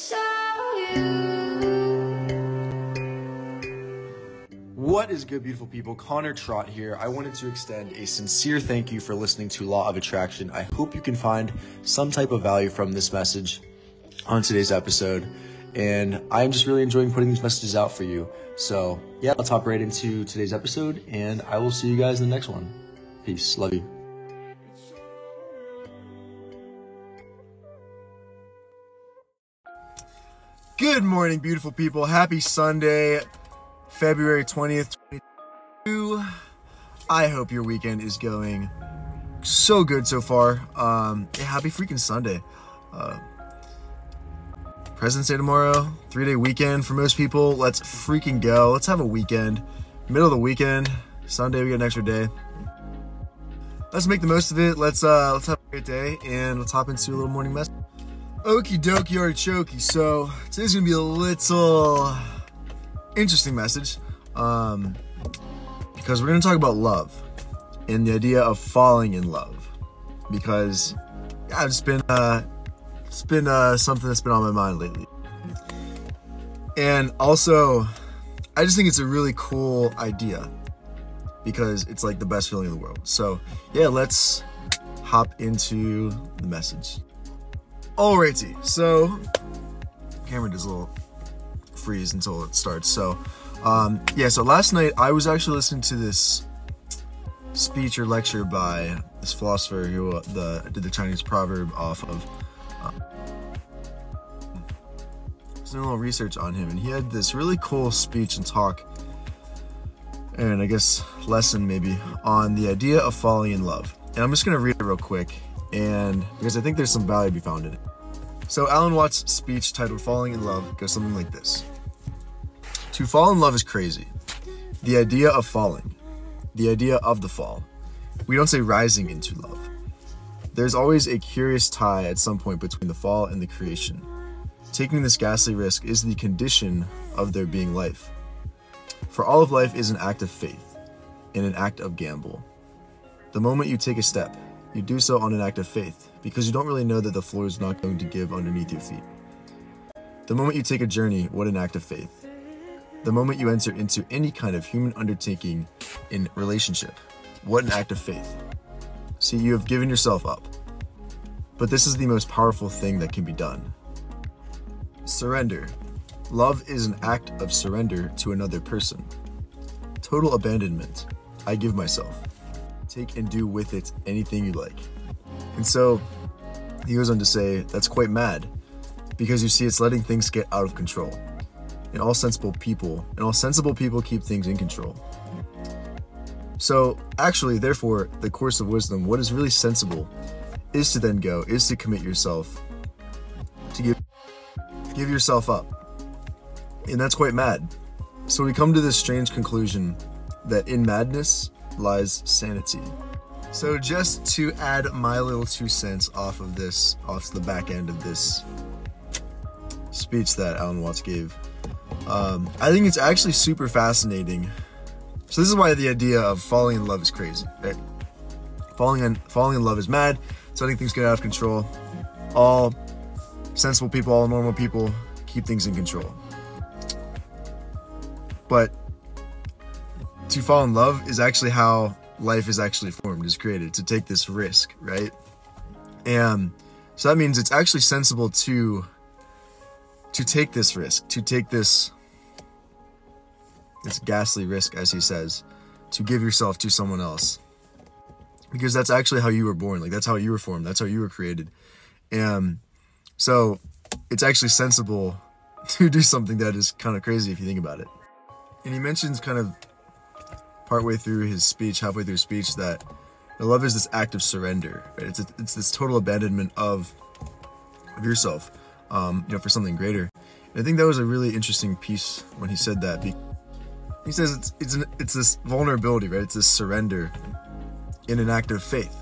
It's all you. What is good, beautiful people? Connor Trott here. I wanted to extend a sincere thank you for listening to Law of Attraction. I hope you can find some type of value from this message on today's episode. And I'm just really enjoying putting these messages out for you. So, yeah, let's hop right into today's episode, and I will see you guys in the next one. Peace. Love you. Good morning, beautiful people. Happy Sunday, February 20th, 2022. I hope your weekend is going so good so far. Um, yeah, happy freaking Sunday. Uh, President's Day tomorrow, three day weekend for most people. Let's freaking go. Let's have a weekend. Middle of the weekend, Sunday, we get an extra day. Let's make the most of it. Let's uh let's have a great day and let's hop into a little morning message. Okie dokie artichoke. So today's gonna be a little interesting message. Um because we're gonna talk about love and the idea of falling in love. Because yeah, it's been uh it's been uh something that's been on my mind lately. And also I just think it's a really cool idea because it's like the best feeling in the world. So yeah, let's hop into the message. Alrighty, so camera does a little freeze until it starts. So um, yeah, so last night I was actually listening to this speech or lecture by this philosopher who uh, the did the Chinese proverb off of. Just doing a little research on him, and he had this really cool speech and talk, and I guess lesson maybe on the idea of falling in love. And I'm just gonna read it real quick, and because I think there's some value to be found in it. So Alan Watts' speech titled "Falling in Love" goes something like this. To fall in love is crazy. The idea of falling, the idea of the fall. We don't say rising into love. There's always a curious tie at some point between the fall and the creation. Taking this ghastly risk is the condition of there being life. For all of life is an act of faith and an act of gamble. The moment you take a step, you do so on an act of faith because you don't really know that the floor is not going to give underneath your feet. The moment you take a journey, what an act of faith. The moment you enter into any kind of human undertaking in relationship, what an act of faith. See, you have given yourself up. But this is the most powerful thing that can be done. Surrender. Love is an act of surrender to another person. Total abandonment. I give myself. Take and do with it anything you like. And so he goes on to say, that's quite mad because you see, it's letting things get out of control. And all sensible people, and all sensible people keep things in control. So, actually, therefore, the course of wisdom, what is really sensible is to then go, is to commit yourself, to give, give yourself up. And that's quite mad. So, we come to this strange conclusion that in madness lies sanity. So, just to add my little two cents off of this, off the back end of this speech that Alan Watts gave, um, I think it's actually super fascinating. So, this is why the idea of falling in love is crazy, right? Falling in, falling in love is mad, letting things get out of control. All sensible people, all normal people keep things in control. But to fall in love is actually how life is actually formed, is created, to take this risk, right? And so that means it's actually sensible to to take this risk, to take this this ghastly risk, as he says, to give yourself to someone else. Because that's actually how you were born, like that's how you were formed, that's how you were created. And so it's actually sensible to do something that is kind of crazy if you think about it. And he mentions kind of partway through his speech, halfway through speech, that the love is this act of surrender. Right? It's a, it's this total abandonment of of yourself, um, you know, for something greater. And I think that was a really interesting piece when he said that. He says it's it's an, it's this vulnerability, right? It's this surrender in an act of faith.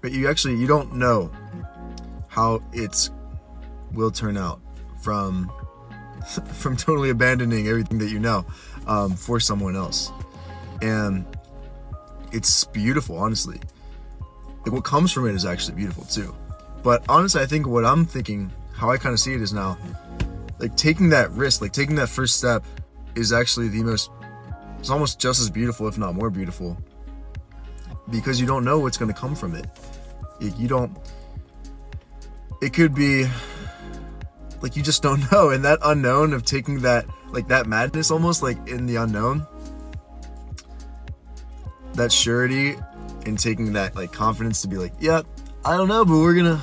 But you actually you don't know how it's will turn out from from totally abandoning everything that you know um, for someone else and it's beautiful honestly like what comes from it is actually beautiful too but honestly i think what i'm thinking how I kind of see it is now, like taking that risk, like taking that first step, is actually the most. It's almost just as beautiful, if not more beautiful, because you don't know what's going to come from it. You, you don't. It could be like you just don't know, and that unknown of taking that like that madness, almost like in the unknown, that surety and taking that like confidence to be like, yeah, I don't know, but we're gonna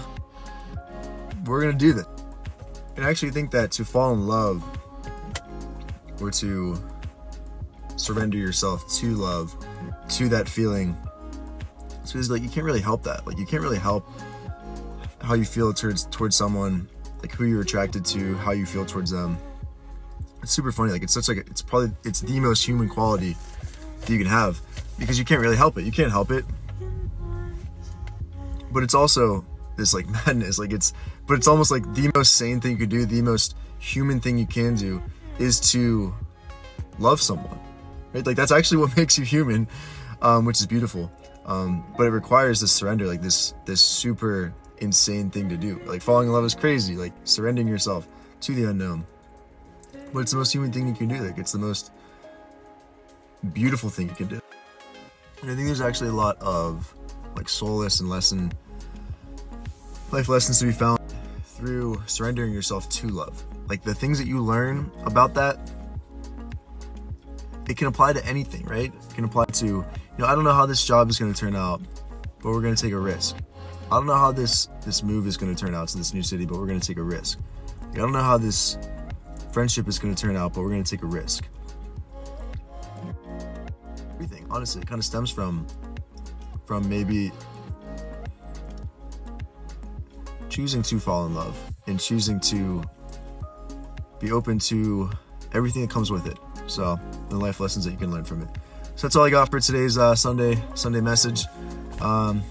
we're gonna do that. And I actually think that to fall in love or to surrender yourself to love, to that feeling, it's like you can't really help that. Like you can't really help how you feel towards towards someone, like who you're attracted to, how you feel towards them. It's super funny. Like it's such like it's probably it's the most human quality that you can have because you can't really help it. You can't help it. But it's also this like madness. Like it's but it's almost like the most sane thing you could do, the most human thing you can do is to love someone. Right? Like that's actually what makes you human, um, which is beautiful. Um, but it requires this surrender, like this this super insane thing to do. Like falling in love is crazy, like surrendering yourself to the unknown. But it's the most human thing you can do. Like it's the most beautiful thing you can do. And I think there's actually a lot of like solace and lesson life lessons to be found through surrendering yourself to love. Like the things that you learn about that, it can apply to anything, right? It can apply to, you know, I don't know how this job is going to turn out, but we're going to take a risk. I don't know how this this move is going to turn out to this new city, but we're going to take a risk. I don't know how this friendship is going to turn out, but we're going to take a risk. Honestly, it kind of stems from from maybe choosing to fall in love and choosing to be open to everything that comes with it. So the life lessons that you can learn from it. So that's all I got for today's uh, Sunday Sunday message. Um,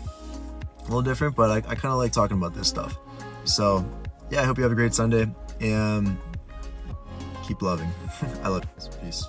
a little different, but I, I kind of like talking about this stuff. So yeah, I hope you have a great Sunday and keep loving. I love you. Peace.